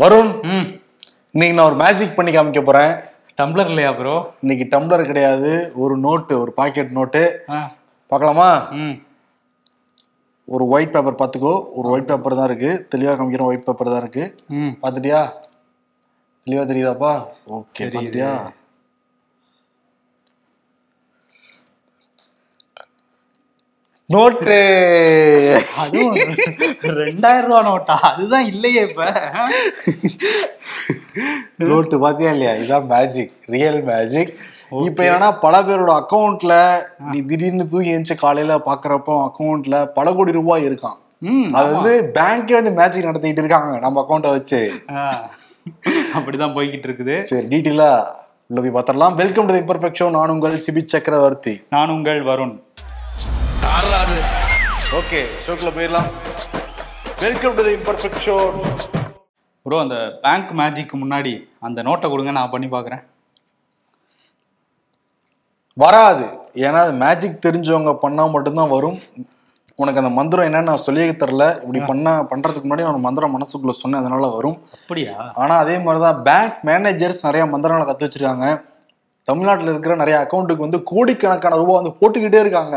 வருண் ம். இன்னைக்கு நான் ஒரு மேஜிக் பண்ணி காமிக்க போறேன். டம்ளர் இல்லையா ப்ரோ இன்னைக்கு டம்ளர் கிடையாது ஒரு நோட்டு ஒரு பாக்கெட் நோட்டு பார்க்கலாமா? ம். ஒரு ஒயிட் பேப்பர் பார்த்துக்கோ. ஒரு ஒயிட் பேப்பர் தான் இருக்கு. தெளிவாக காமிக்கிற ஒயிட் பேப்பர் தான் இருக்கு. ம். பார்த்துட்டியா? தெளிவா தெரியுதாப்பா? ஓகே. பார்த்துட்டியா? நோட்டு. ரெண்டாயிரம் ரூபா நோட்டா? அதுதான் இல்லையே இப்ப. நோட்டு பாத்தியா இல்லையா? இதான் மேஜிக் ரியல் மேஜிக் இப்ப என்னன்னா பல பேரோட அக்கவுண்ட்ல நீ திடீர்னு தூங்கி எழுந்துச்சு காலையில பாக்குறப்போ அக்கவுண்ட்ல பல கோடி ரூபாய் இருக்கான் அது வந்து பேங்கே வந்து மேஜிக் நடத்திட்டு இருக்காங்க நம்ம அக்கௌண்ட்டை வச்சு. அப்படிதான் போய்கிட்டு இருக்குது. சரி டீட்டெயிலா உள்ள போய் பார்த்துடலாம். வெல்கம் டு இம்பர்ஃபெக்ட் ஷோ நான் உங்கள் சிபி சக்கரவர்த்தி. நான் உங்கள் வருண். ஓகே ஷோக்குள்ள போயிடலாம். Welcome to imperfect show bro அந்த பேங்க் மேஜிக்கு முன்னாடி அந்த நோட்டை கொடுங்க நான் பண்ணி பார்க்குறேன். வராது. ஏன்னா அது மேஜிக் தெரிஞ்சவங்க பண்ணா மட்டும்தான் வரும். உனக்கு அந்த மந்திரம் என்னன்னு நான் சொல்லியே தரல. இப்படி பண்ண பண்றதுக்கு முன்னாடி நான் மந்திரம் மனசுக்குள்ள சொன்னேன் அதனால வரும். அப்படியா? ஆனா அதே மாதிரிதான் பேங்க் மேனேஜர்ஸ் நிறைய மந்திரங்களை கத்து வச்சிருக்காங்க. தமிழ்நாட்டுல இருக்கிற நிறைய அக்கௌண்ட்டுக்கு வந்து கோடிக்கணக்கான ரூபாய் வந்து போட்டுக்கிட்டே இருக்காங்க.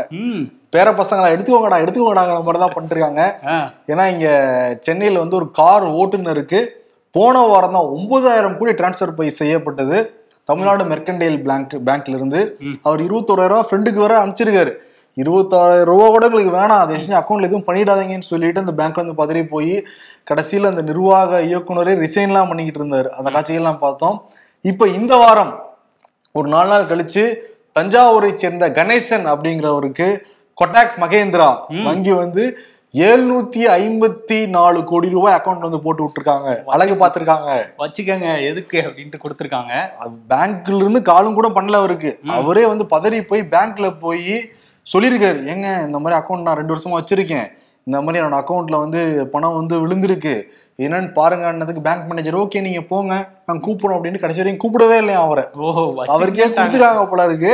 பேர பசங்களை எடுத்துக்கோங்கடா எடுத்துக்கோங்கடாங்கிற மாதிரி தான் ஆ. ஏன்னா இங்க சென்னையில வந்து ஒரு கார் ஓட்டுநருக்கு போன வாரம் தான் ஒன்பதாயிரம் கோடி டிரான்ஸ்ஃபர் போய் செய்யப்பட்டது. தமிழ்நாடு மெர்கண்டைல் பேங்க் பேங்க்ல இருந்து அவர் இருபத்தோராயிரம் ரூபாய் ஃப்ரெண்டுக்கு வர அனுப்பிச்சிருக்காரு. இருபத்தாயிரம் ரூபா கூட உங்களுக்கு வேணாம். அதை அக்கௌண்ட்ல எதுவும் பண்ணிடாதீங்கன்னு சொல்லிட்டு அந்த பேங்க் வந்து பதறி போய் கடைசியில் அந்த நிர்வாக இயக்குனரே ரிசைன்லாம் பண்ணிக்கிட்டு இருந்தார். அந்த காட்சிகள்லாம் பார்த்தோம். இப்போ இந்த வாரம் ஒரு நாலு நாள் கழிச்சு தஞ்சாவூரை சேர்ந்த கணேசன் அப்படிங்கிறவருக்கு கொட்டாக் மகேந்திரா வங்கி வந்து எழுநூத்தி ஐம்பத்தி நாலு கோடி ரூபாய் அக்கௌண்ட் வந்து போட்டு விட்டுருக்காங்க. அழகு பார்த்திருக்காங்க. வச்சுக்கோங்க எதுக்கு அப்படின்ட்டு கொடுத்துருக்காங்க. பேங்க்ல இருந்து காலும் கூட பண்ணல அவருக்கு. அவரே வந்து பதறி போய் பேங்க்ல போய் சொல்லியிருக்காரு. ஏங்க இந்த மாதிரி அக்கௌண்ட் நான் ரெண்டு வருஷமா வச்சிருக்கேன். இந்த மாதிரி என்னோட அக்கௌண்ட்ல வந்து பணம் வந்து விழுந்திருக்கு என்னன்னு பாருங்கன்னதுக்கு பேங்க் மேனேஜர் ஓகே நீங்க போங்க நான் கூப்பிடுறோம் அப்படின்னு கடைசி வரைக்கும் கூப்பிடவே இல்லையா அவரை அவருக்கே. கொடுத்துருக்காங்க போல இருக்கு.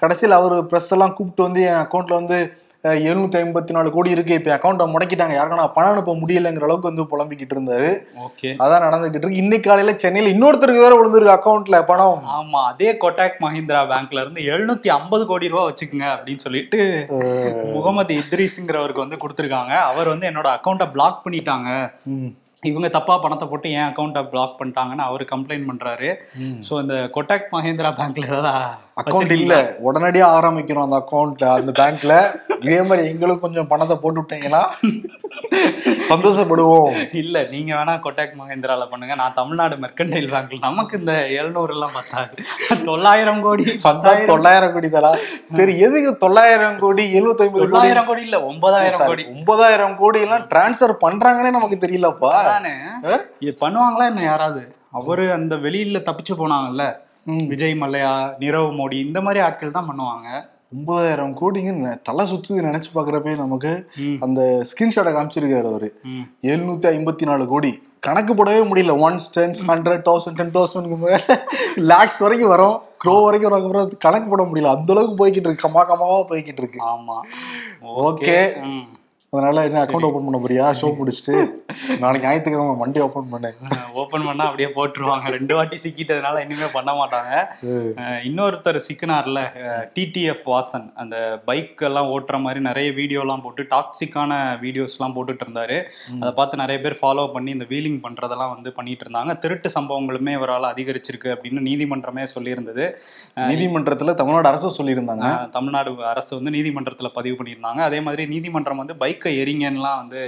கடைசியில் அவர் ப்ரெஸ் எல்லாம் கூப்பிட்டு வந்து என் அக்கௌண்ட்ல வந்து எழுநூத்தி ஐம்பத்தி நாலு கோடி இருக்கு. இப்ப அக்கௌண்ட்டை முடக்கிட்டாங்க. யாருக்கும் நான் பணம் அனுப்ப முடியலைங்கிற அளவுக்கு வந்து புலம்பிக்கிட்டு இருந்தாரு ஓகே. அதான் நடந்துகிட்டு இருக்கு. இன்னைக்கு காலையில சென்னையில இன்னொருத்தருக்கு வேற விழுந்திருக்கு அக்கௌண்ட்ல பணம். ஆமா அதே கொட்டாக் மஹிந்திரா பேங்க்ல இருந்து எழுநூத்தி ஐம்பது கோடி ரூபா வச்சுக்கோங்க அப்படின்னு சொல்லிட்டு முகமது இத்ரீஸ்ங்கிறவருக்கு வந்து கொடுத்துருக்காங்க. அவர் வந்து என்னோட அக்கௌண்ட்டை பிளாக் பண்ணிட்டாங்க. இவங்க தப்பா பணத்தை போட்டு என் அக்கௌண்ட்டை பிளாக் பண்ணிட்டாங்கன்னு அவர் கம்ப்ளைண்ட் பண்றாரு. ஸோ இந்த கொட்டாக் மஹிந்திரா பேங்க்ல ஏதாவது அக்கௌண்ட் இல்ல. உடனடியா ஆரம்பிக்கிறோம் அந்த அக்கௌண்ட்ல அந்த பேங்க்ல இதே மாதிரி எங்களுக்கு கொஞ்சம் பணத்தை போட்டு விட்டீங்கன்னா சந்தோஷப்படுவோம். இல்ல நீங்க வேணா கொட்டாக் மஹிந்திரால பண்ணுங்க. நான் தமிழ்நாடு மெர்கண்டைல் பேங்க்ல நமக்கு இந்த எழுநூறு எல்லாம் பத்தாது. தொள்ளாயிரம் கோடி. சந்தா தொள்ளாயிரம் கோடி தரா? சரி எதுக்கு தொள்ளாயிரம் கோடி எழுபத்தி ஐம்பது கோடி? தொள்ளாயிரம் கோடி இல்ல ஒன்பதாயிரம் கோடி. ஒன்பதாயிரம் கோடி எல்லாம் டிரான்ஸ்ஃபர் பண்றாங்கன்னே நமக்கு தெரியலப்பா? இது பண்ணுவாங்களா என்ன யாராவது? அவரு அந்த வெளியில தப்பிச்சு போனாங்கல்ல. விஜய் மல்லையா நிரவ் மோடி இந்த மாதிரி ஆட்கள் தான் பண்ணுவாங்க. ஒன்பதாயிரம் கோடிங்க தலை சுத்துது நினைச்சு பாக்குறப்ப நமக்கு அந்த ஸ்கிரீன்ஷாட்டை காமிச்சிருக்காரு அவரு. எழுநூத்தி ஐம்பத்தி நாலு கோடி. கணக்கு போடவே முடியல. Ones tens hundred thousand ten தௌசண்ட்க்கு மேல லேக்ஸ் வரைக்கும் வரும். க்ரோ வரைக்கும் வரும். அப்புறம் கணக்கு போட முடியல. அந்த அளவுக்கு போய்கிட்டு இருக்கு. கமா கமாவா போய்கிட்டு இருக்கு. ஆமா. Okay. அதனால என்ன அக்கௌண்ட் ஓபன் பண்ண போறியா ஷோ முடிச்சுட்டு நாளைக்கு ஞாயிற்றுக்கிழமை மண்டே ஓபன் பண்ணேன் ஓபன் பண்ணா அப்படியே போட்டுருவாங்க. ரெண்டு வாட்டி சிக்கிட்டதுனால இனிமே பண்ண மாட்டாங்க. இன்னொருத்தர் சிக்கினார்ல டிடிஎஃப் வாசன். அந்த பைக் எல்லாம் ஓட்டுற மாதிரி நிறைய வீடியோலாம் போட்டு டாக்ஸிக்கான வீடியோஸ்லாம் போட்டுட்டு இருந்தாரு. அதை பார்த்து நிறைய பேர் ஃபாலோ பண்ணி இந்த வீலிங் பண்றதெல்லாம் வந்து பண்ணிட்டு இருந்தாங்க. திருட்டு சம்பவங்களுமே இவரால் அதிகரிச்சிருக்கு அப்படின்னு நீதிமன்றமே சொல்லியிருந்தது. நீதிமன்றத்துல தமிழ்நாடு அரசு சொல்லியிருந்தாங்க. தமிழ்நாடு அரசு வந்து நீதிமன்றத்தில் பதிவு பண்ணியிருந்தாங்க. அதே மாதிரி நீதிமன்றம் வந்து பைக்கை எரிங்கன்னுலாம் வந்து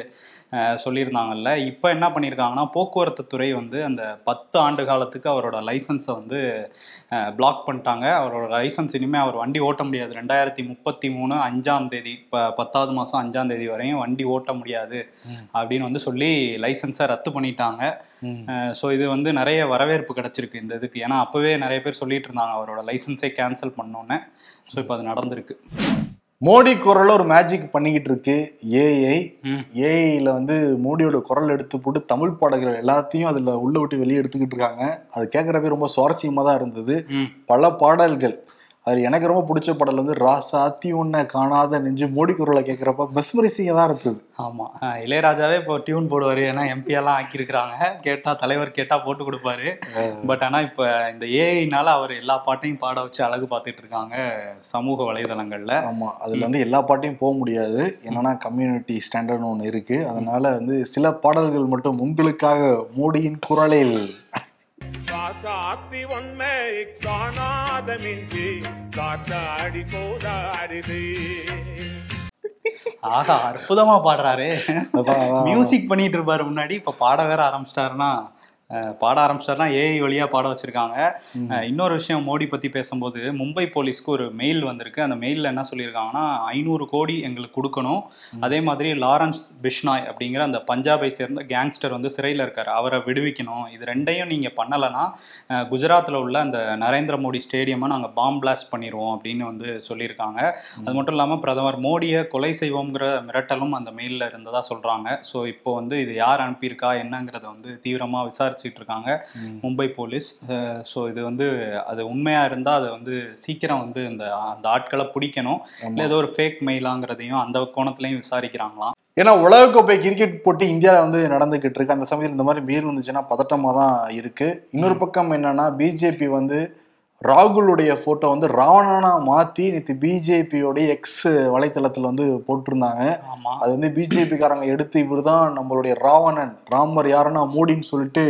சொல்லியிருந்தாங்கல்ல. இப்போ என்ன பண்ணியிருக்காங்கன்னா போக்குவரத்து துறை வந்து அந்த பத்து ஆண்டு காலத்துக்கு அவரோட லைசன்ஸை வந்து பிளாக் பண்ணிட்டாங்க. அவரோட லைசன்ஸ் இனிமேல் அவர் வண்டி ஓட்ட முடியாது. ரெண்டாயிரத்தி முப்பத்தி மூணு அஞ்சாம் தேதி இப்போ பத்தாவது மாதம் அஞ்சாம் தேதி வரையும் வண்டி ஓட்ட முடியாது அப்படின்னு வந்து சொல்லி லைசன்ஸை ரத்து பண்ணிட்டாங்க. ஸோ இது வந்து நிறைய வரவேற்பு கிடைச்சிருக்கு இந்த இதுக்கு. ஏன்னா அப்போவே நிறைய பேர் சொல்லிட்டு இருந்தாங்க அவரோட லைசன்ஸை கேன்சல் பண்ணோன்னே. ஸோ இப்போ அது நடந்திருக்கு. மோடி குரல்ல ஒரு மேஜிக் பண்ணிக்கிட்டு இருக்கு. ஏஐ ம். ஏஐல வந்து மோடியோட குரல் எடுத்து போட்டு தமிழ் பாடல்கள் எல்லாத்தையும் அதுல உள்ள விட்டு வெளியே எடுத்துக்கிட்டு இருக்காங்க. அது கேட்கறப்ப ரொம்ப சுவாரஸ்யமா தான் இருந்தது பல பாடல்கள். அது எனக்கு ரொம்ப பிடிச்ச பாடல் வந்து ராசாத்தி உன்னை காணாத நெஞ்சு மோடி குரலை கேட்குறப்ப மெஸ்மரிசிங்க தான் இருக்குது. ஆமா. அஹ் இளையராஜாவே இப்போ டியூன் போடுவாரு. ஏன்னா எம்பி எல்லாம் ஆக்கியிருக்கிறாங்க. கேட்டா தலைவர் கேட்டா போட்டு கொடுப்பாரு. பட் ஆனா இப்ப இந்த ஏஐனால அவர் எல்லா பாட்டையும் பாட வச்சு அழகு பார்த்துட்டு இருக்காங்க சமூக வலைதளங்கள்ல. ஆமா. அதுல வந்து எல்லா பாட்டையும் போக முடியாது. என்னன்னா கம்யூனிட்டி ஸ்டாண்டர்ட்னு ஒன்று இருக்கு. அதனால வந்து சில பாடல்கள் மட்டும் உங்களுக்காக மோடியின் குரலில். காசாத்தி ஒன்மை காணாத மிஞ்சி காத்தாடி போராடுது ஆஹா அற்புதமா பாடுறாரு. மியூசிக் பண்ணிட்டு இருப்பாரு முன்னாடி இப்ப பாட வேற ஆரம்பிச்சிட்டாருன்னா. பாட ஆரம்பிச்சிட்டாருன்னா ஏஐ வழியா பாட வச்சிருக்காங்க. இன்னொரு விஷயம் மோடி பத்தி பேசும்போது மும்பை போலீஸ்க்கு ஒரு மெயில் வந்திருக்கு. அந்த மெயில்ல என்ன சொல்லியிருக்காங்கன்னா ஐநூறு கோடி எங்களுக்கு கொடுக்கணும். அதே மாதிரி லாரன்ஸ் பிஷ்னாய் அப்படிங்கிற அந்த பஞ்சாபை சேர்ந்த கேங்ஸ்டர் வந்து சிறையில் இருக்காரு. அவரை விடுவிக்கணும். இது ரெண்டையும் நீங்க பண்ணலைன்னா அஹ், குஜராத்ல உள்ள அந்த நரேந்திர மோடி ஸ்டேடியமை நாங்க பாம் பிளாஸ்ட் பண்ணிடுவோம் அப்படின்னு வந்து சொல்லியிருக்காங்க. அது மட்டும் இல்லாம பிரதமர் மோடியை கொலை செய்வோங்கிற மிரட்டலும் அந்த மெயிலில் இருந்ததா சொல்றாங்க. ஸோ இப்போ வந்து இது யார் அனுப்பியிருக்கா என்னங்கிறத வந்து தீவிரமா விசாரிச்சுட்டு இருக்காங்க மும்பை போலீஸ். ஸோ இது வந்து அது உண்மையா இருந்தா அதை வந்து சீக்கிரம் வந்து இந்த அந்த ஆட்களை பிடிக்கணும். இல்லை ஏதோ ஒரு ஃபேக் மெயிலாங்கிறதையும் அந்த கோணத்துலையும் விசாரிக்கிறாங்களாம் ஏன்னா உலகக்கோப்பை கிரிக்கெட் போட்டி இந்தியாவில் வந்து நடந்துகிட்டு இருக்கு அந்த சமயத்தில் இந்த மாதிரி மீறி வந்துச்சுன்னா பதட்டமாக தான் இருக்கு. இன்னொரு பக்கம் என்னன்னா பிஜேபி வந்து ராகுலுடைய போட்டோ வந்து ராவணனா மாத்தி நேற்று பிஜேபியோடைய எக்ஸ் வலைத்தளத்தில் வந்து போட்டிருந்தாங்க. ஆமா. அது வந்து பிஜேபிக்காரங்க எடுத்து இவர்தான் நம்மளுடைய ராவணன் ராமர் யாருன்னா மோடின்னு சொல்லிட்டு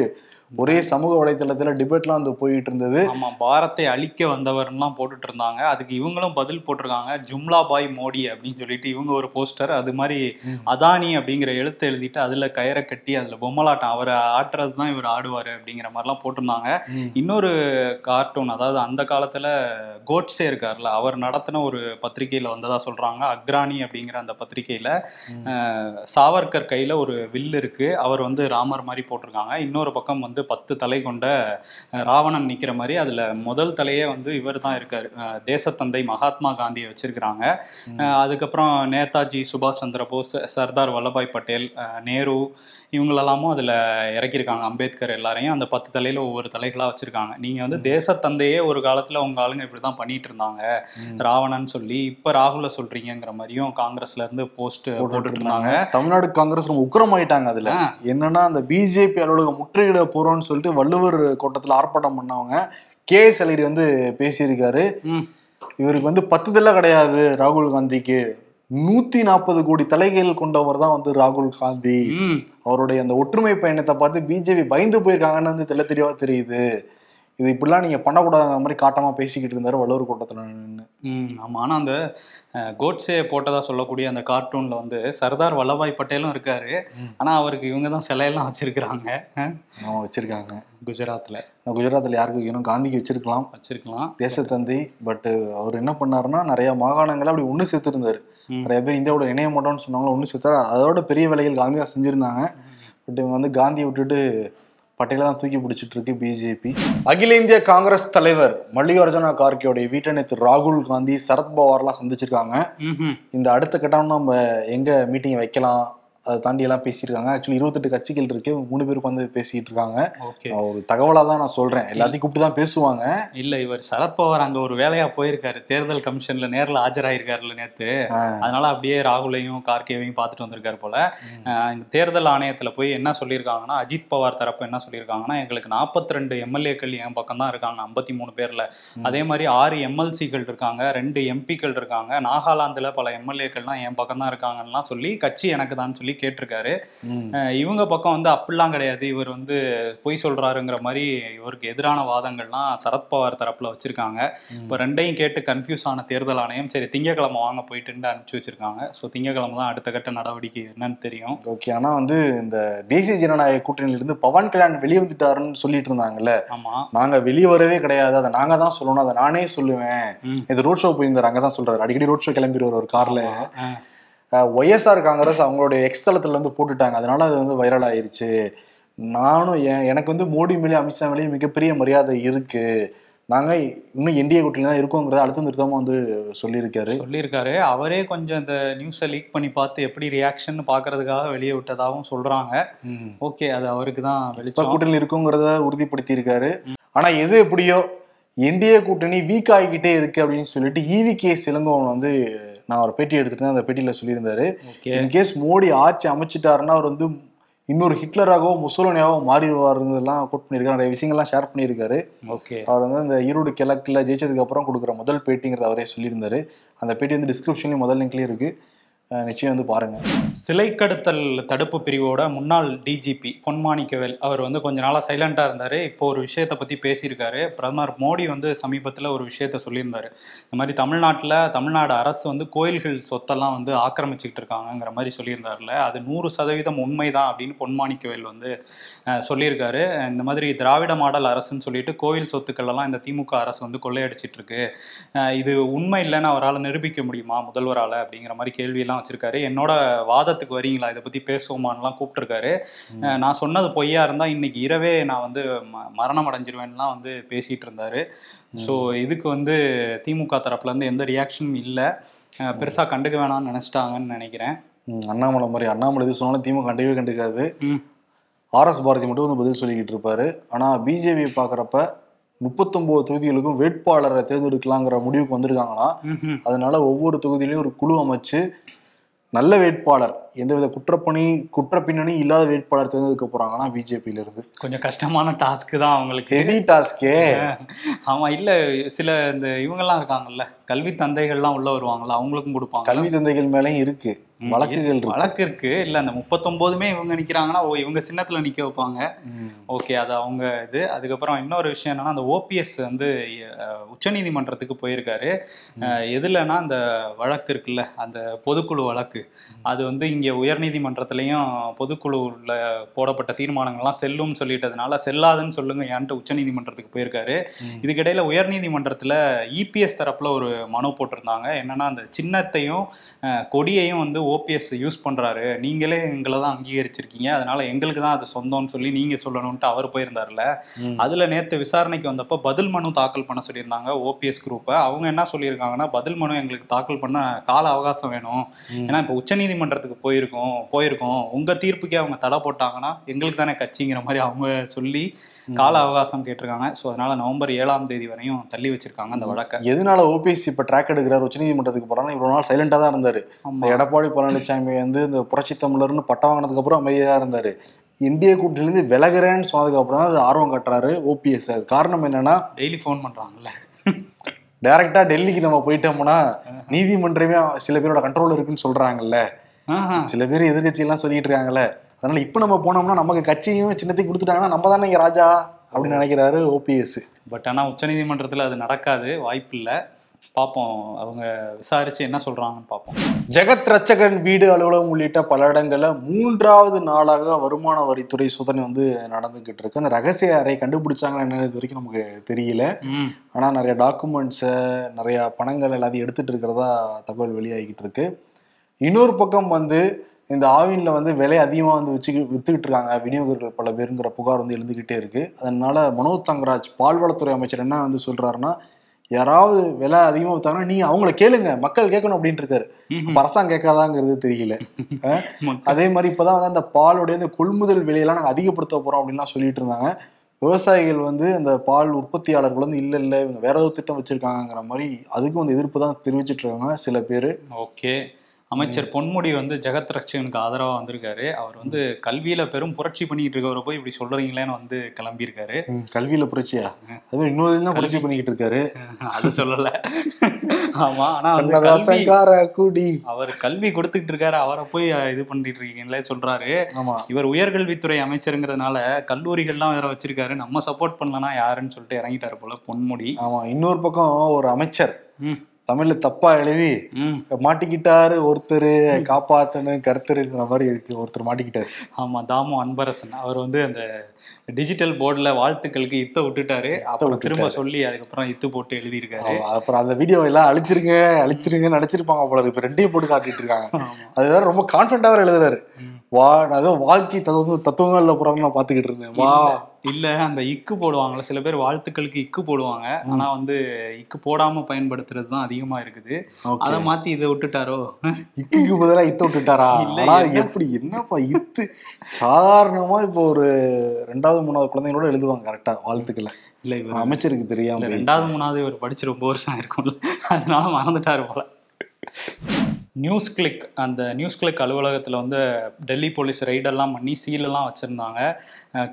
ஒரே சமூக வலைத்தளத்துல டிபேட்லாம் வந்து போயிட்டு இருந்தது ஆமா பாரத்தை அழிக்க வந்தவர்லாம் போட்டுட்டு இருந்தாங்க அதுக்கு இவங்களும் பதில் போட்டிருக்காங்க. ஜும்லா பாய் மோடி அப்படின்னு சொல்லிட்டு இவங்க ஒரு போஸ்டர். அது மாதிரி அதானி அப்படிங்கிற எழுத்து எழுதிட்டு அதுல கயிறை கட்டி அதுல பொம்மலாட்டம் அவரை ஆட்டுறது தான் இவர் ஆடுவாரு அப்படிங்கிற மாதிரிலாம் போட்டிருந்தாங்க. இன்னொரு கார்ட்டூன் அதாவது அந்த காலத்துல கோட்ஸே இருக்கார்ல அவர் நடத்தின ஒரு பத்திரிகையில வந்ததா சொல்றாங்க. அக்ரானி அப்படிங்கிற அந்த பத்திரிகையில சாவர்கர் கையில ஒரு வில் இருக்கு. அவர் வந்து ராமர் மாதிரி போட்டிருக்காங்க. இன்னொரு பக்கம் வந்து பத்து தலை கொண்ட ராவணன் நிக்கிற மாதிரி அதுல முதல் தலையே வந்து இவர் தான் இருக்காரு தேசத்தந்தை மகாத்மா காந்தியை வச்சிருக்கிறாங்க. அதுக்கப்புறம் நேதாஜி சுபாஷ் சந்திர போஸ் சர்தார் வல்லபாய் பட்டேல் நேரு இவங்களெல்லாமும் அதில் இறக்கியிருக்காங்க. அம்பேத்கர் எல்லாரையும் அந்த பத்து தலையில் ஒவ்வொரு தலைகளாக வச்சுருக்காங்க. நீங்கள் வந்து தேசத்தந்தையே ஒரு காலத்தில் உங்க ஆளுங்க இப்படி தான் பண்ணிட்டு இருந்தாங்க ராவணன் சொல்லி இப்போ ராகுல சொல்கிறீங்கிற மாதிரியும் காங்கிரஸ்ல இருந்து போஸ்ட் போட்டுட்டு இருந்தாங்க தமிழ்நாடு காங்கிரஸ் ரொம்ப உக்கிரமாயிட்டாங்க அதுல. என்னன்னா அந்த பிஜேபி அலுவலகம் முற்றுகையிட போறோம்னு சொல்லிட்டு வள்ளுவர் கோட்டத்துல ஆர்ப்பாட்டம் பண்ணவங்க கே எஸ் அலிரி வந்து பேசியிருக்காரு. இவருக்கு வந்து பத்து தலை கிடையாது ராகுல் காந்திக்கு. நூத்தி நாற்பது கோடி தலைகள் கொண்டவர் தான் வந்து ராகுல் காந்தி. அவருடைய அந்த ஒற்றுமை பயணத்தை பார்த்து பிஜேபி பயந்து போயிருக்காங்கன்னு வந்து தெள்ள தெளிவா தெரியுது. இது இப்படிலாம் நீங்க பண்ணக்கூடாதுங்கிற மாதிரி காட்டமா பேசிக்கிட்டு இருந்தாரு வள்ளுவர் கோட்டத்துல நின்று ம் ஆமாம் ஆனால் அந்த கோட்ஸே போட்டதா சொல்லக்கூடிய அந்த கார்ட்டூனில் வந்து சர்தார் வல்லபாய் பட்டேலும் இருக்காரு. ஆனால் அவருக்கு இவங்க தான் சிலையெல்லாம் வச்சிருக்கிறாங்க. அவன் வச்சிருக்காங்க. குஜராத்தில் நான் குஜராத்ல யாருக்கு வைக்கணும் காந்திக்கு வச்சிருக்கலாம். வச்சிருக்கலாம். தேசத்தந்தி பட் அவர் என்ன பண்ணாருன்னா நிறைய மாகாணங்களை அப்படி ஒன்று சேர்த்துருந்தாரு. நிறைய பேர் இந்தியாவோட இணைய மாட்டோம்னு சொன்னாங்க ஒன்று சேர்த்தாரு அதோட பெரிய வேலைகள் காந்தி தான் செஞ்சிருந்தாங்க. பட் இவங்க வந்து காந்தியை விட்டுட்டு பட்டேலை தான் தூக்கி பிடிச்சிட்டு இருக்கு பிஜேபி அகில இந்திய காங்கிரஸ் தலைவர் மல்லிகார்ஜுன கார்கேயோடைய வீட்டை நேற்று ராகுல் காந்தி சரத்பவார்லாம் சந்திச்சிருக்காங்க. இந்த அடுத்த கட்டம் நம்ம எங்க மீட்டிங் வைக்கலாம்? அதை தாண்டி எல்லாம் பேசியிருக்காங்க. ஆக்சுவலி இருபத்தெட்டு கட்சிகள் இருக்கு. மூணு பேருக்கு வந்து பேசிட்டு இருக்காங்க ஒரு தகவலா தான் நான் சொல்றேன். எல்லாத்தையும் கூப்பிட்டு தான் பேசுவாங்க. இல்ல இவர் சரத்பவார் அங்க ஒரு வேலையா போயிருக்காரு. தேர்தல் கமிஷன்ல நேர்ல ஆஜராயிருக்காருல நேத்து. அதனால அப்படியே ராகுலையும் கார்கேவையும் பார்த்துட்டு வந்திருக்காரு போல. இந்த தேர்தல் ஆணையத்துல போய் என்ன சொல்லியிருக்காங்கன்னா அஜித் பவார் தரப்பு என்ன சொல்லியிருக்காங்கன்னா எங்களுக்கு 42 ரெண்டு எம்எல்ஏக்கள் என் பக்கம் தான் இருக்காங்க. ஐம்பத்தி மூணு பேர்ல. அதே மாதிரி ஆறு எம்எல்சிகள் இருக்காங்க. ரெண்டு எம்பிக்கள் இருக்காங்க. நாகாலாந்துல பல எம்எல்ஏக்கள்லாம் என் பக்கம் தான் இருக்காங்கலாம் சொல்லி கட்சி எனக்கு தான் சொல்லி கேட்டிருக்காரு. ம். அஹ் இவங்க பக்கம் வந்து அப்படிலாம் கிடையாது. இவர் வந்து பொய் சொல்றாருங்கிற மாதிரி இவருக்கு எதிரான வாதங்கள்லாம் சரத்பவார் தரப்புல வச்சிருக்காங்க. இப்போ ரெண்டையும் கேட்டு கன்ஃபியூஸ் ஆன தேர்தல் ஆணையம் சரி திங்கக்கிழமை வாங்க போயிட்டுன்னு அனுப்பிச்சு வச்சிருக்காங்க. ஸோ திங்கக்கிழமை தான் அடுத்த கட்ட நடவடிக்கை என்னன்னு தெரியும். ஓகே ஆனா வந்து இந்த தேசிய ஜனநாயக கூட்டணியில இருந்து பவன் கல்யாண் வெளியே வந்துட்டாருன்னு சொல்லிட்டு இருந்தாங்கல்ல. ஆமா. நாங்க வெளியே வரவே கிடையாது. அதை நாங்க தான் சொல்லணும். அதை நானே சொல்லுவேன். இது ரோட் ஷோ போயிருந்தாரு. அங்கதான் சொல்றாரு. அடிக்கடி ரோட் ஷோ கிளம்பிடுவார் ஒரு கார்ல. ஒய்எஸ்ஆர் காங்கிரஸ் அவங்களுடைய எக்ஸ் தளத்துல வந்து போட்டுட்டாங்க. அதனால அது வந்து வைரல் ஆயிருச்சு. நானும் என் எனக்கு வந்து மோடி மேலே அமித்ஷா மேலேயும் மிகப்பெரிய மரியாதை இருக்கு. நாங்க இன்னும் என்டிஏ கூட்டணி தான் இருக்கோங்கிறத அழுத்தம் திருத்தமா வந்து சொல்லியிருக்காரு. சொல்லியிருக்காரு. அவரே கொஞ்சம் இந்த நியூஸை லீக் பண்ணி பார்த்து எப்படி ரியாக்ஷன் பார்க்கறதுக்காக வெளியே விட்டதாகவும் சொல்றாங்க. ஓகே அது அவருக்கு தான் வெளிச்சம். கூட்டணியில் இருக்குங்கிறத உறுதிப்படுத்தி இருக்காரு ஆனா எது எப்படியோ என்டிஏ கூட்டணி வீக் ஆகிக்கிட்டே இருக்கு அப்படின்னு சொல்லிட்டு ஈவி கே இளங்கோவன் வந்து நான் ஒரு பேட்டி எடுத்துட்டு அந்த பேட்டியில சொல்லியிருந்தாரு. இன்கேஸ் மோடி ஆட்சி அமைச்சிட்டாருன்னா அவர் வந்து இன்னொரு ஹிட்லராகவோ முசோலனியாவோ மாறிடுவாருன்றதெல்லாம் கோட் பண்ணியிருக்காரு. நிறைய விஷயங்கள்லாம் ஷேர் பண்ணியிருக்காரு. ஓகே. அவர் வந்து அந்த ஈரோடு கிழக்குல ஜெயிச்சதுக்கு அப்புறம் கொடுக்குற முதல் பேட்டிங்கிறத அவரே சொல்லியிருந்தாரு. அந்த பேட்டி வந்து டிஸ்கிரிப்ஷன்லயும் முதல் லிங்க்லயும் இருக்கு. அஹ் நிச்சயம் வந்து பாருங்க. சிலை கடத்தல் தடுப்பு பிரிவோட முன்னாள் டிஜிபி பொன்மாணிக்கவேல் அவர் வந்து கொஞ்ச நாளாக சைலண்டாக இருந்தார். இப்போ ஒரு விஷயத்தை பற்றி பேசியிருக்காரு. பிரதமர் மோடி வந்து சமீபத்தில் ஒரு விஷயத்த சொல்லியிருந்தார். இந்த மாதிரி தமிழ்நாட்டில் தமிழ்நாடு அரசு வந்து கோயில்கள் சொத்தெல்லாம் வந்து ஆக்கிரமிச்சுக்கிட்டு இருக்காங்கங்கிற மாதிரி சொல்லியிருந்தாருல. அது நூறு சதவீதம் உண்மைதான் அப்படின்னு பொன்மாணிக்கவேல் வந்து சொல்லியிருக்காரு. இந்த மாதிரி திராவிட மாடல் அரசுன்னு சொல்லிட்டு கோவில் சொத்துக்கள் எல்லாம் இந்த திமுக அரசு வந்து கொள்ளையடிச்சிட்டு இருக்கு. இது உண்மை இல்லைன்னு அவரால் நிரூபிக்க முடியுமா முதல்வரால் அப்படிங்கிற மாதிரி கேள்வியெல்லாம் வச்சிருக்காரு. என்னோட வாதத்துக்கு வரீங்களா? இதை பத்தி பேசுவோமான்லாம் கூப்பிட்டுருக்காரு. நான் சொன்னது பொய்யா இருந்தா இன்னைக்கு இரவே நான் வந்து மரணம் அடைஞ்சிருவேன்லாம் வந்து பேசிட்டு இருந்தாரு. ஸோ இதுக்கு வந்து திமுக தரப்புல இருந்து எந்த ரியாக்ஷனும் இல்லை. பெருசா கண்டுக்க வேணாம்னு நினைச்சிட்டாங்கன்னு நினைக்கிறேன். அண்ணாமலை மாதிரி அண்ணாமலை எது சொன்னாலும் திமுக கண்டவே கண்டுக்காது. ஆர்எஸ் பாரதி மட்டும் வந்து பதில் சொல்லிக்கிட்டு இருப்பாரு. ஆனா பிஜேபி பாக்குறப்ப முப்பத்தொன்பது தொகுதிகளுக்கும் வேட்பாளரை தேர்ந்தெடுக்கலாங்கிற முடிவுக்கு வந்திருக்காங்கன்னா ம்ஹும். அதனால ஒவ்வொரு தொகுதியிலையும் ஒரு குழு அமைச்சு நல்ல வேட்பாளர். எந்தவித குற்றப்பணி குற்ற பின்னணி இல்லாத வேட்பாளர் தேர்ந்தெடுக்க போறாங்கன்னா பிஜேபியில இருந்து கொஞ்சம் கஷ்டமான டாஸ்க் தான் அவங்களுக்கு. ஹெவி டாஸ்கே ஆமா இல்ல சில இந்த இவங்கெல்லாம் இருக்காங்கல்ல கல்வி தந்தைகள்லாம் உள்ள வருவாங்கல்ல அவங்களுக்கும் கொடுப்பாங்க. கல்வி தந்தைகள் மேலயும் இருக்கு. வழக்குகள் வழக்கு இருக்கு. இல்ல அந்த முப்பத்தொன்பதுமே இவங்க நிக்கிறாங்கன்னா ஓ இவங்க சின்னத்துல நிக்க வைப்பாங்க. ஓகே அது அவங்க இது. அதுக்கப்புறம் இன்னொரு விஷயம் என்னன்னா அந்த ஓபிஎஸ் வந்து உச்சநீதிமன்றத்துக்கு போயிருக்காரு. எதுலன்னா அந்த வழக்கு இருக்குல்ல அந்த பொதுக்குழு வழக்கு. அது வந்து இங்க உயர்நீதிமன்றத்திலையும் பொதுக்குழுல போடப்பட்ட தீர்மானங்கள்லாம் செல்லும்னு சொல்லிட்டதுனால செல்லாதுன்னு சொல்லுங்க ஏன்ட்டு உச்சநீதிமன்றத்துக்கு போயிருக்காரு. இதுக்கிடையில உயர்நீதிமன்றத்துல இபிஎஸ் தரப்புல ஒரு மனு போட்டிருந்தாங்க. என்னன்னா அந்த சின்னத்தையும் கொடியையும் வந்து ஓபிஎஸ் யூஸ் பண்றாரு. நீங்களே எங்களை தான் அங்கீகரிச்சிருக்கீங்க. அதனால எங்களுக்கு தான் அது சொந்தம்னு சொல்லி நீங்க சொல்லணும்ட்டு அவர் போயிருந்தாருல. அதுல நேத்து விசாரணைக்கு வந்தப்போ பதில் மனு தாக்கல் பண்ண சொல்லியிருந்தாங்க ஓபிஎஸ் குரூப்பை அவங்க என்ன சொல்லியிருக்காங்கன்னா பதில் மனு எங்களுக்கு தாக்கல் பண்ண கால அவகாசம் வேணும். ஏன்னா இப்போ உச்சநீதிமன்றத்துக்கு போயிருக்கோம் போயிருக்கோம். உங்க தீர்ப்புக்கே அவங்க தடை போட்டாங்கன்னா எங்களுக்கு தானே கட்சிங்கிற மாதிரி அவங்க சொல்லி கால அவகாசம் கேட்டிருக்காங்க. ஸோ அதனால நவம்பர் ஏழாம் தேதி வரையும் தள்ளி வச்சிருக்காங்க அந்த வழக்கை. எதனால ஓபிஎஸ் இப்ப ட்ராக் எடுக்கிறார்? உச்சநீதிமன்றத்துக்கு போறாருன்னா இவ்வளவு நாள் சைலண்டா தான் இருந்தாரு. ஆமா. எடப்பாடி பழனிசாமி வந்து இந்த புரட்சி தமிழர்னு பட்டம் வாங்கினதுக்கு அப்புறம் அமைதியா இருந்தாரு. இந்திய கூட்டிலிருந்து விலகுறேன்னு சொன்னதுக்கு அப்புறம் தான் அது ஆர்வம் காட்டுறாரு ஓபிஎஸ் அது காரணம் என்னன்னா டெய்லி ஃபோன் பண்றாங்கல்ல. டைரக்டா டெல்லிக்கு நம்ம போயிட்டோம்னா நீதிமன்றமே சில பேரோட கண்ட்ரோல் இருக்குன்னு சொல்றாங்கல்ல. ஆஹா. சில பேர் எதிர்கட்சி எல்லாம் சொல்லிட்டு இருக்காங்கல்ல. அதனால இப்ப நம்ம போனோம்னா நமக்கு கட்சியும் சின்னத்தையும் கொடுத்துட்டாங்கன்னா நம்ம தானே இங்க ராஜா அப்படின்னு நினைக்கிறாரு ஓபிஎஸ் பட் ஆனா உச்சநீதிமன்றத்துல அது நடக்காது வாய்ப்பு இல்லை பார்ப்போம் அவங்க விசாரிச்சு என்ன சொல்றாங்கன்னு பார்ப்போம் ஜெகத் ரட்சகன் வீடு அலுவலகம் உள்ளிட்ட பல இடங்கள்ல மூன்றாவது நாளாக வருமான வரித்துறை சோதனை வந்து நடந்துகிட்டு இருக்கு. அந்த ரகசிய அறை கண்டுபிடிச்சாங்களா என்னன்னு இது வரைக்கும் நமக்கு தெரியல. ம். ஆனா நிறைய டாக்குமெண்ட்ஸை நிறைய பணங்கள் எல்லாத்தையும் எடுத்துட்டு இருக்கிறதா தகவல் வெளியாகிட்டு இருக்கு. இன்னொரு பக்கம் வந்து இந்த ஆவின்ல வந்து விலை அதிகமாக வந்து வச்சு வித்துக்கிட்டு இருக்காங்க விநியோகர்கள் பல பேருங்கிற புகார் வந்து எழுந்துகிட்டே இருக்கு. அதனால மனோஜ் தங்கராஜ் பால்வளத்துறை அமைச்சர் என்ன வந்து சொல்றாருன்னா யாராவது விலை அதிகமாக வித்தாங்கன்னா நீங்க அவங்கள கேளுங்க. மக்கள் கேட்கணும் அப்படின்ட்டு இருக்காரு அரசாங்கம் கேட்காதாங்கிறது தெரியல. அதே மாதிரி இப்பதான் வந்து அந்த பாலுடைய இந்த கொள்முதல் விலையெல்லாம் நாங்க அதிகப்படுத்த போறோம் அப்படின்லாம் சொல்லிட்டு இருந்தாங்க விவசாயிகள் வந்து அந்த பால் உற்பத்தியாளர்கள் வந்து இல்ல இல்ல வேற ஏதோ திட்டம் வச்சிருக்காங்கிற மாதிரி அதுக்கும் வந்து எதிர்ப்பு தான் தெரிவிச்சிட்டு இருக்காங்க சில பேர். ஓகே. அமைச்சர் பொன்முடி வந்து ஜெகத் ரட்சகனுக்கு ஆதரவா வந்திருக்காரு. அவர் வந்து கல்வியில பெரும் புரட்சி பண்ணிட்டு இருக்கவரை போய் இப்படி சொல்றீங்களேன்னு வந்து கிளம்பியிருக்காரு. கல்வியில புரட்சியா? அது இன்னொரு தான் புரட்சி பண்ணிக்கிட்டு இருக்காரு. அது சொல்லல. ஆமா ஆனா கல்வி குடி. அவர் கல்வி கொடுத்துக்கிட்டு இருக்காரு. அவரை போய் இது பண்ணிட்டு இருக்கீங்களே சொல்றாரு. இவர் உயர்கல்வித்துறை அமைச்சருங்கிறதுனால கல்லூரிகள்லாம் வேற வச்சிருக்காரு. நம்ம சப்போர்ட் பண்ணலனா யாருன்னு சொல்லிட்டு இறங்கிட்டாரு போல பொன்முடி. ஆமா இன்னொரு பக்கம் ஒரு அமைச்சர். தமிழ்ல தப்பா எழுதி மாட்டிக்கிட்டாரு ஒருத்தர் காப்பாத்தனு கருத்தருங்கிற மாதிரி இருக்கு ஒருத்தர் மாட்டிக்கிட்டாரு. ஆமா தாமு அன்பரசன். அவர் வந்து அந்த டிஜிட்டல் போர்டுல வாழ்த்துக்களுக்கு இத்த விட்டுட்டாரு. அப்புறம் திரும்ப. சொல்லி அதுக்கப்புறம் இத்து போட்டு எழுதியிருக்காரு. அப்புறம் அந்த வீடியோ எல்லாம் அழிச்சிருங்க அழிச்சிருங்க நினைச்சிருப்பாங்க போல. இப்ப ரெண்டையும் போட்டு காட்டிட்டு இருக்காங்க. ஆமா. அது வேற ரொம்ப கான்பிடண்டா வேற எழுதுறாரு. வா ஏதோ வாழ்க்கை தத்துவம் தத்துவங்கள்ல போறாங்க நான் பாத்துக்கிட்டு இருந்தேன். வா. இல்ல அந்த இக்கு போடுவாங்கல்ல சில பேர் வாழ்த்துக்களுக்கு இக்கு போடுவாங்க. ஆனா வந்து இக்கு போடாம பயன்படுத்துறது தான் அதிகமா இருக்குது. அதை மாத்தி இதை விட்டுட்டாரோ? இக்குக்கு பதிலா இத்த விட்டுட்டாரா? ஆனா? எப்படி என்னப்பா இத்து? சாதாரணமா இப்போ ஒரு ரெண்டாவது மூணாவது குழந்தைங்களோட எழுதுவாங்க கரெக்டா வாழ்த்துக்களை. இல்ல இவர் அமைச்சருக்கு தெரியாம. ரெண்டாவது மூணாவது இவர் படிச்சு ரொம்ப வருஷம் இருக்கும்ல. அதனால மறந்துட்டாரு போல. நியூஸ் கிளிக் அந்த நியூஸ் கிளிக் அலுவலகத்தில் வந்து டெல்லி போலீஸ் ரெய்டெல்லாம் பண்ணி சீலெல்லாம் வச்சுருந்தாங்க.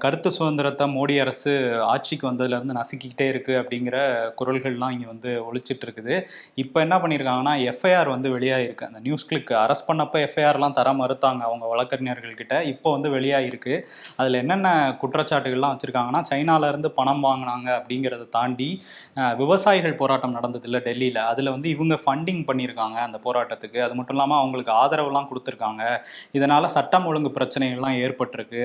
கருத்து சுதந்திரத்தை மோடி அரசு ஆட்சிக்கு வந்ததுலேருந்து நசுக்கிக்கிட்டே இருக்குது அப்படிங்கிற குரல்கள்லாம் இங்கே வந்து ஒழிச்சிட்டு இருக்குது. இப்போ என்ன பண்ணியிருக்காங்கன்னா எஃப்ஐஆர் வந்து வெளியாகிருக்கு அந்த நியூஸ் கிளிக் அரெஸ்ட் பண்ணப்போ எஃப்ஐஆர்லாம் தர மறுத்தாங்க அவங்க வழக்கறிஞர்கள்கிட்ட. இப்போ வந்து வெளியாகிருக்கு அதில் என்னென்ன குற்றச்சாட்டுகள்லாம் வச்சுருக்காங்கன்னா சைனாலேருந்து பணம் வாங்கினாங்க அப்படிங்கிறத தாண்டி விவசாயிகள் போராட்டம் நடந்ததில்ல டெல்லியில். அதில் வந்து இவங்க ஃபண்டிங் பண்ணியிருக்காங்க அந்த போராட்டத்துக்கு. அது மட்டும் இல்லாமல் அவங்களுக்கு ஆதரவுலாம் கொடுத்துருக்காங்க. இதனால் சட்டம் ஒழுங்கு பிரச்சனைகள்லாம் ஏற்பட்டிருக்கு.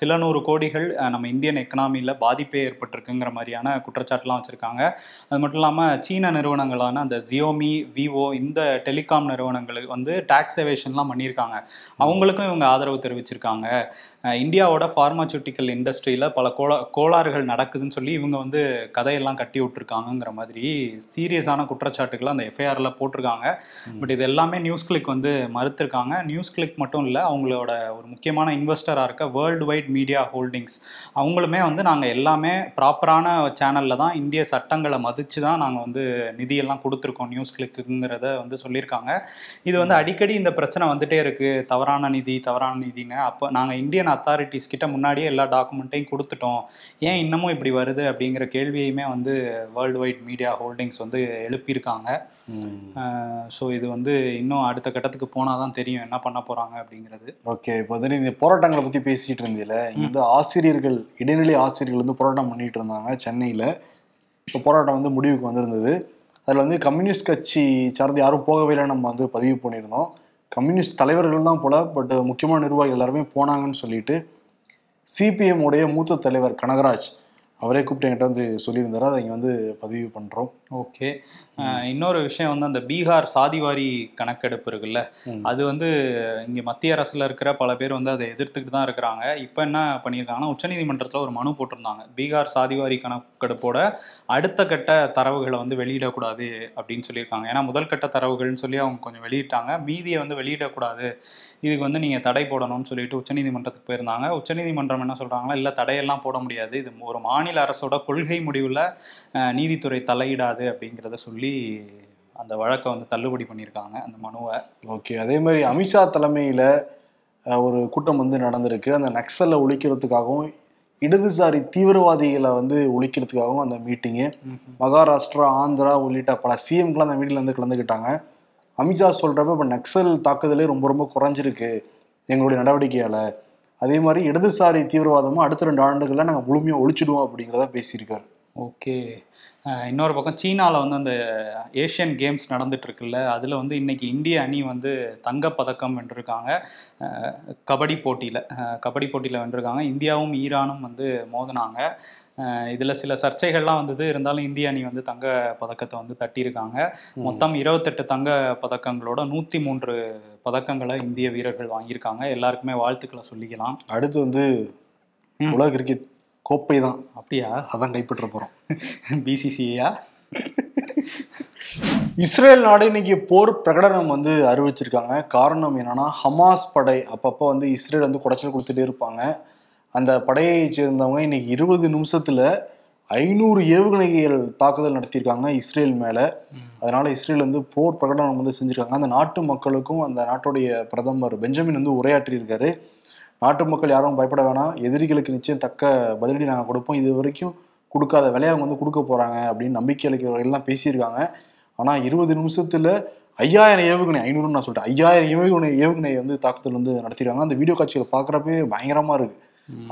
சில நூறு கோடிகள் நம்ம இந்தியன் எக்கனாமியில் பாதிப்பே ஏற்பட்டிருக்குங்கிற மாதிரியான குற்றச்சாட்டுலாம் வச்சுருக்காங்க. அது மட்டும் இல்லாமல் சீன நிறுவனங்களான அந்த ஜியோமி விவோ இந்த டெலிகாம் நிறுவனங்களுக்கு வந்து டாக்ஸ் எவேஷன்லாம் பண்ணியிருக்காங்க. அவங்களுக்கும் இவங்க ஆதரவு தெரிவிச்சிருக்காங்க. இந்தியாவோட ஃபார்மாசூட்டிக்கல் இண்டஸ்ட்ரியில் பல கோலா கோளாறுகள் நடக்குதுன்னு சொல்லி இவங்க வந்து கதையெல்லாம் கட்டி விட்டுருக்காங்கங்கிற மாதிரி சீரியஸான குற்றச்சாட்டுகளை அந்த எஃப்ஐஆரில் போட்டிருக்காங்க. பட் இது எல்லாமே நியூஸ் கிளிக் வந்து மறுத்திருக்காங்க. நியூஸ் கிளிக் மட்டும் இல்லை அவங்களோட ஒரு முக்கியமான இன்வெஸ்டராக இருக்க வேர்ல்டு வைட் மீடியா ஹோல்டிங்ஸ் அவங்களுமே வந்து நாங்கள் எல்லாமே ப்ராப்பரான சேனலில் தான் இந்திய சட்டங்களை மதித்து தான் நாங்கள் வந்து நிதியெல்லாம் கொடுத்துருக்கோம். நியூஸ் கிளிக்குங்கிறத வந்து சொல்லியிருக்காங்க. இது வந்து அடிக்கடி இந்த பிரச்சனை வந்துட்டே இருக்குது தவறான நிதி தவறான நிதின்னு. அப்போ நாங்கள் இந்தியன் அத்தாரிட்டிஸ் கிட்ட முன்னாடியே எல்லா டாக்குமெண்ட்டையும் கொடுத்துட்டோம். ஏன் இன்னமும் இப்படி வருது அப்படிங்கிற கேள்வியுமே வந்து வேர்ல்டு வைட் மீடியா ஹோல்டிங்ஸ் வந்து எழுப்பியிருக்காங்க. ஸோ இது வந்து இன்னும் அடுத்த கட்டத்துக்கு போனால் தான் தெரியும் என்ன பண்ண போகிறாங்க அப்படிங்கிறது. ஓகே இப்போ வந்து இந்த போராட்டங்களை பத்தி பேசிட்டு இருந்தீல இங்க வந்து ஆசிரியர்கள் இடைநிலை ஆசிரியர்கள் வந்து போராட்டம் பண்ணிட்டு இருந்தாங்க சென்னையில. இப்போ போராட்டம் வந்து முடிவுக்கு வந்திருந்தது. அதில் வந்து கம்யூனிஸ்ட் கட்சி சார்ந்து யாரும் போகவே இல்லை நம்ம வந்து பதிவு பண்ணியிருந்தோம். கம்யூனிஸ்ட் தலைவர்கள் தான் போல பட் முக்கியமான நிர்வாகிகள் எல்லாருமே போனாங்கன்னு சொல்லிட்டு சிபிஎம் உடைய மூத்த தலைவர் கனகராஜ் அவரே கூப்பிட்டு என்கிட்ட வந்து சொல்லியிருந்தாரு. அதை இங்கே வந்து பதிவு பண்ணுறோம் ஓகே. இன்னொரு விஷயம் வந்து அந்த பீகார் சாதிவாரி கணக்கெடுப்பு இருக்குல்ல. அது வந்து இங்கே மத்திய அரசில் இருக்கிற பல பேர் வந்து அதை எதிர்த்துக்கிட்டு தான் இருக்கிறாங்க. இப்போ என்ன பண்ணியிருக்காங்கன்னா உச்சநீதிமன்றத்தில் ஒரு மனு போட்டிருந்தாங்க. பீகார் சாதிவாரி கணக்கெடுப்போட அடுத்த கட்ட தரவுகளை வந்து வெளியிடக்கூடாது அப்படின்னு சொல்லியிருக்காங்க. ஏன்னா முதல் கட்ட தரவுகள்னு சொல்லி அவங்க கொஞ்சம் வெளியிட்டாங்க. மீதியை வந்து வெளியிடக்கூடாது. இதுக்கு வந்து நீங்கள் தடை போடணும்னு சொல்லிட்டு உச்சநீதிமன்றத்துக்கு போயிருந்தாங்க. உச்சநீதிமன்றம் என்ன சொல்கிறாங்கன்னா இல்லை தடையெல்லாம் போட முடியாது. இது ஒரு மாநில அரசோட கொள்கை முடிவில் நீதித்துறை தலையிடாது. அப்படிங்கிறத சொல்லி அந்த வழக்கை வந்து தள்ளுபடி பண்ணியிருக்காங்க அந்த மனுவை. ஓகே. அதே மாதிரி அமித்ஷா தலைமையில் ஒரு கூட்டம் வந்து நடந்திருக்கு. அந்த நக்சலை ஒழிக்கிறதுக்காகவும் இடதுசாரி தீவிரவாதிகளை வந்து ஒழிக்கிறதுக்காகவும் அந்த மீட்டிங்கு மகாராஷ்டிரா ஆந்திரா உள்ளிட்ட பல சிஎம்கெலாம் அந்த மீட்டிங்ல வந்து கலந்துக்கிட்டாங்க. அமித்ஷா சொல்கிறப்ப இப்போ நக்சல் தாக்குதலே ரொம்ப ரொம்ப குறைஞ்சிருக்கு எங்களுடைய நடவடிக்கையால். அதே மாதிரி இடதுசாரி தீவிரவாதமும் அடுத்த ரெண்டு ஆண்டுகளில் நாங்கள் முழுமையாக ஒழிச்சிடுவோம் அப்படிங்கிறத பேசியிருக்காரு. ஓகே. இன்னொரு பக்கம் சீனாவில் வந்து அந்த ஏஷியன் கேம்ஸ் நடந்துட்டு இருக்குல்ல அதில் வந்து இன்னைக்கு இந்திய அணி வந்து தங்கப்பதக்கம் வென்றிருக்காங்க. கபடி போட்டியில் கபடி போட்டியில் வென்றிருக்காங்க. இந்தியாவும் ஈரானும் வந்து மோதினாங்க. இதில் சில சர்ச்சைகள்லாம் வந்தது. இருந்தாலும் இந்திய அணி வந்து தங்க பதக்கத்தை வந்து தட்டியிருக்காங்க. மொத்தம் இருபத்தெட்டு தங்க பதக்கங்களோட நூற்றி மூன்று பதக்கங்களை இந்திய வீரர்கள் வாங்கியிருக்காங்க. எல்லாருக்குமே வாழ்த்துக்களை சொல்லிக்கலாம். அடுத்து வந்து. உலக கிரிக்கெட் கோப்பை தான் அப்படியா? அதான் கைப்பற்ற போகிறோம் பிசிசிஐயா இஸ்ரேல் நாடு இன்னைக்கு போர் பிரகடனம் வந்து அறிவிச்சிருக்காங்க. காரணம் என்னன்னா ஹமாஸ் படை அப்பப்போ வந்து இஸ்ரேல் வந்து குடைச்சல் கொடுத்துட்டே இருப்பாங்க. அந்த படையை சேர்ந்தவங்க இன்னைக்கு இருபது நிமிஷத்துல ஐநூறு ஏவுகணைகள் தாக்குதல் நடத்தியிருக்காங்க இஸ்ரேல் மேல. அதனால இஸ்ரேல் வந்து போர் பிரகடனம் வந்து செஞ்சிருக்காங்க. அந்த நாட்டு மக்களுக்கும் அந்த நாட்டுடைய பிரதமர் பெஞ்சமின் வந்து உரையாற்றியிருக்காரு. நாட்டு மக்கள் யாரும் பயப்பட வேணாம். எதிரிகளுக்கு நிச்சயம் தக்க பதிலடி நாங்கள் கொடுப்போம். இது வரைக்கும் கொடுக்காத விலையை அவங்க வந்து கொடுக்க போறாங்க அப்படின்னு நம்பிக்கை அளிக்கிறவர்கள்லாம் பேசியிருக்காங்க. ஆனா இருபது நிமிஷத்துல ஐயாயிரம் ஏவுகணை ஐநூறுன்னு நான் சொல்லிட்டேன் ஐயாயிரம் ஏவுகணை ஏவுகணை வந்து தாக்குதல் வந்து நடத்திருக்காங்க. அந்த வீடியோ காட்சிகளை பார்க்குறப்பே பயங்கரமா இருக்கு.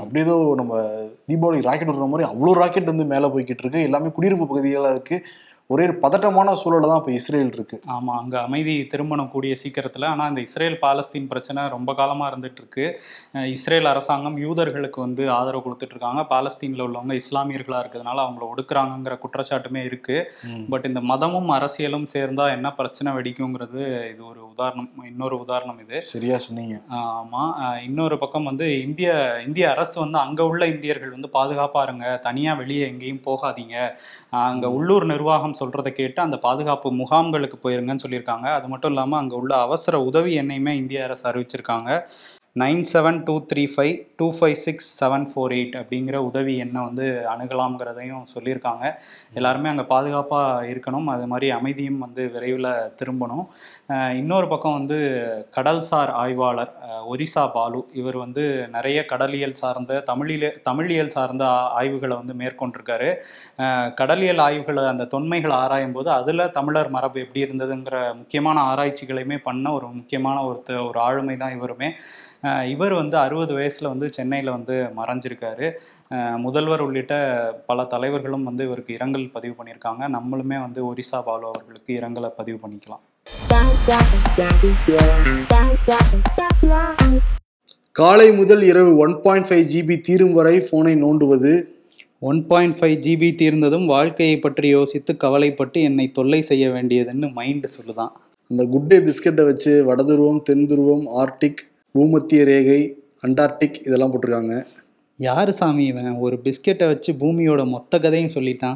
அப்படியே ஏதோ நம்ம தீபாவளி ராக்கெட் விடுற மாதிரி அவ்வளோ ராக்கெட் வந்து மேலே போய்கிட்டு இருக்கு. எல்லாமே குடியிருப்பு பகுதிகளாக இருக்கு. ஒரே ஒரு பதட்டமான சூழல்ல தான் இப்போ இஸ்ரேல் இருக்கு. ஆமாம் அங்கே அமைதி திருமணம் கூடிய சீக்கிரத்தில். ஆனால் இந்த இஸ்ரேல் பாலஸ்தீன் பிரச்சனை ரொம்ப காலமாக இருந்துட்டு இருக்கு. இஸ்ரேல் அரசாங்கம் யூதர்களுக்கு வந்து ஆதரவு கொடுத்துட்டு இருக்காங்க. பாலஸ்தீனில் உள்ளவங்க இஸ்லாமியர்களாக இருக்கிறதுனால அவங்கள ஒடுக்குறாங்கங்கிற குற்றச்சாட்டுமே இருக்கு. பட் இந்த மதமும் அரசியலும் சேர்ந்தா என்ன பிரச்சனை வெடிக்குங்கிறது இது ஒரு உதாரணம் இன்னொரு உதாரணம் இது. சரியா சொன்னீங்க. ஆமாம் இன்னொரு பக்கம் வந்து இந்திய இந்திய அரசு வந்து அங்கே உள்ள இந்தியர்கள் வந்து பாதுகாப்பாக இருங்க. தனியாக வெளியே எங்கேயும் போகாதீங்க. அங்கே உள்ளூர் நிர்வாகம் சொல்கிறத கேட்டு அந்த பாதுகாப்பு முகாம்களுக்கு போயிருங்கன்னு சொல்லியிருக்காங்க. அது மட்டும் இல்லாமல் அங்கே உள்ள அவசர உதவி எண்ணையுமே இந்திய அரசு அறிவிச்சிருக்காங்க. Nine seven two three five two five six seven four eight அப்படிங்கிற உதவி எண்ணை வந்து அணுகலாம்ங்கிறதையும் சொல்லியிருக்காங்க. எல்லாருமே அங்கே பாதுகாப்பாக இருக்கணும். அது மாதிரி அமைதியும் வந்து விரைவில் திரும்பணும். இன்னொரு பக்கம் வந்து கடல்சார் ஆய்வாளர் ஒரிசா பாலு இவர் வந்து நிறைய கடலியல் சார்ந்த தமிழில தமிழியல் சார்ந்த ஆய்வுகளை வந்து மேற்கொண்டிருக்காரு. கடலியல் ஆய்வுகளை அந்த தொன்மைகளை ஆராயும் போது அதில் தமிழர் மரபு எப்படி இருந்ததுங்கிற முக்கியமான ஆராய்ச்சிகளையுமே பண்ண ஒரு முக்கியமான ஒருத்த ஒரு ஆளுமை தான் இவருமே. இவர் வந்து அறுபது வயசில் வந்து சென்னையில் வந்து மறைஞ்சிருக்காரு. முதல்வர் உள்ளிட்ட பல தலைவர்களும் வந்து இவருக்கு இரங்கல் பதிவு பண்ணியிருக்காங்க. நம்மளுமே வந்து ஒரிசா பாலு அவர்களுக்கு இரங்கலை பதிவு பண்ணிக்கலாம். காலை முதல் இரவு ஒன் பாயிண்ட் ஃபைவ் ஜிபி தீரும் வரை போனை நோண்டுவது. ஒன் பாயிண்ட் ஃபைவ் ஜிபி தீர்ந்ததும் வாழ்க்கையை பற்றி யோசித்து கவலைப்பட்டு என்னை தொல்லை செய்ய வேண்டியதுன்னு மைண்டு சொல்லுதான். அந்த குட் டே பிஸ்கட்டை வச்சு வடதுருவம் தென் துருவம் ஆர்டிக் பூமத்திய ரேகை அண்டார்டிக் இதெல்லாம் போட்டிருக்காங்க. யாரு சாமி இவன்? ஒரு பிஸ்கெட்டை வச்சு பூமியோட மொத்த கதையும் சொல்லிட்டான்.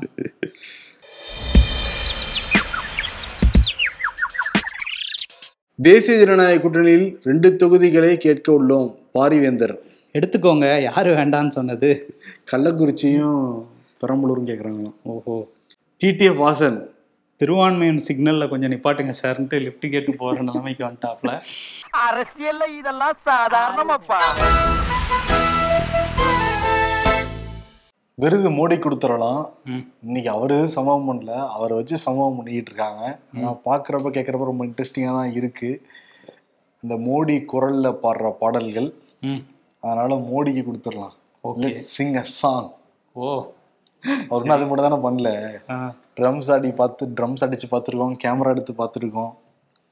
தேசிய ஜனநாயக கூட்டணியில் ரெண்டு தொகுதிகளை கேட்க உள்ளோம் பாரிவேந்தர். எடுத்துக்கோங்க யாரு வேண்டான்னு சொன்னது? கள்ளக்குறிச்சியும் பெரம்பலூரும் கேட்குறாங்களாம் ஓஹோ. டிடிஎஃப் வாசன் திருவான்மையின் சிக்னல்ல கொஞ்சம் நிப்பாட்டுங்க சார்ன்ட்டு லிஃப்ட் கேட்டு போற நிலைமைக்கு வந்துட்டாப்ல. அரசியல்ல இதெல்லாம் சாதாரணமாப்பா. விருது மோடி கொடுத்துடலாம் ம். இன்னைக்கு அவரு சம்பவம் பண்ணல. அவரை வச்சு சம்பவம் பண்ணிக்கிட்டு இருக்காங்க. ஆனால் பார்க்குறப்ப கேட்குறப்ப ரொம்ப இன்ட்ரெஸ்டிங்காக தான் இருக்கு. இந்த மோடி குரல்ல பாடுற பாடல்கள் ம். அதனால மோடிக்கு கொடுத்துடலாம். ஓகே. சிங் அ சாங் ஓ. அவர் அது மட்டும் தானே பண்ணல. ட்ரம்ஸ் ஆடி பார்த்து ட்ரம்ஸ் அடிச்சு பார்த்துருக்கோம் கேமரா எடுத்து பார்த்துருக்கோம்.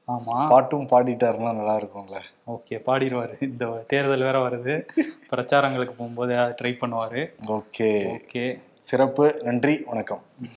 ஆமா. பாட்டும் பாடிட்டாருன்னா நல்லா இருக்கும்ல. ஓகே பாடிடுவாரு. இந்த தேர்தல் வேற வருது. பிரச்சாரங்களுக்கு போகும்போது ட்ரை பண்ணுவாரு. ஓகே ஓகே சிறப்பு நன்றி வணக்கம்.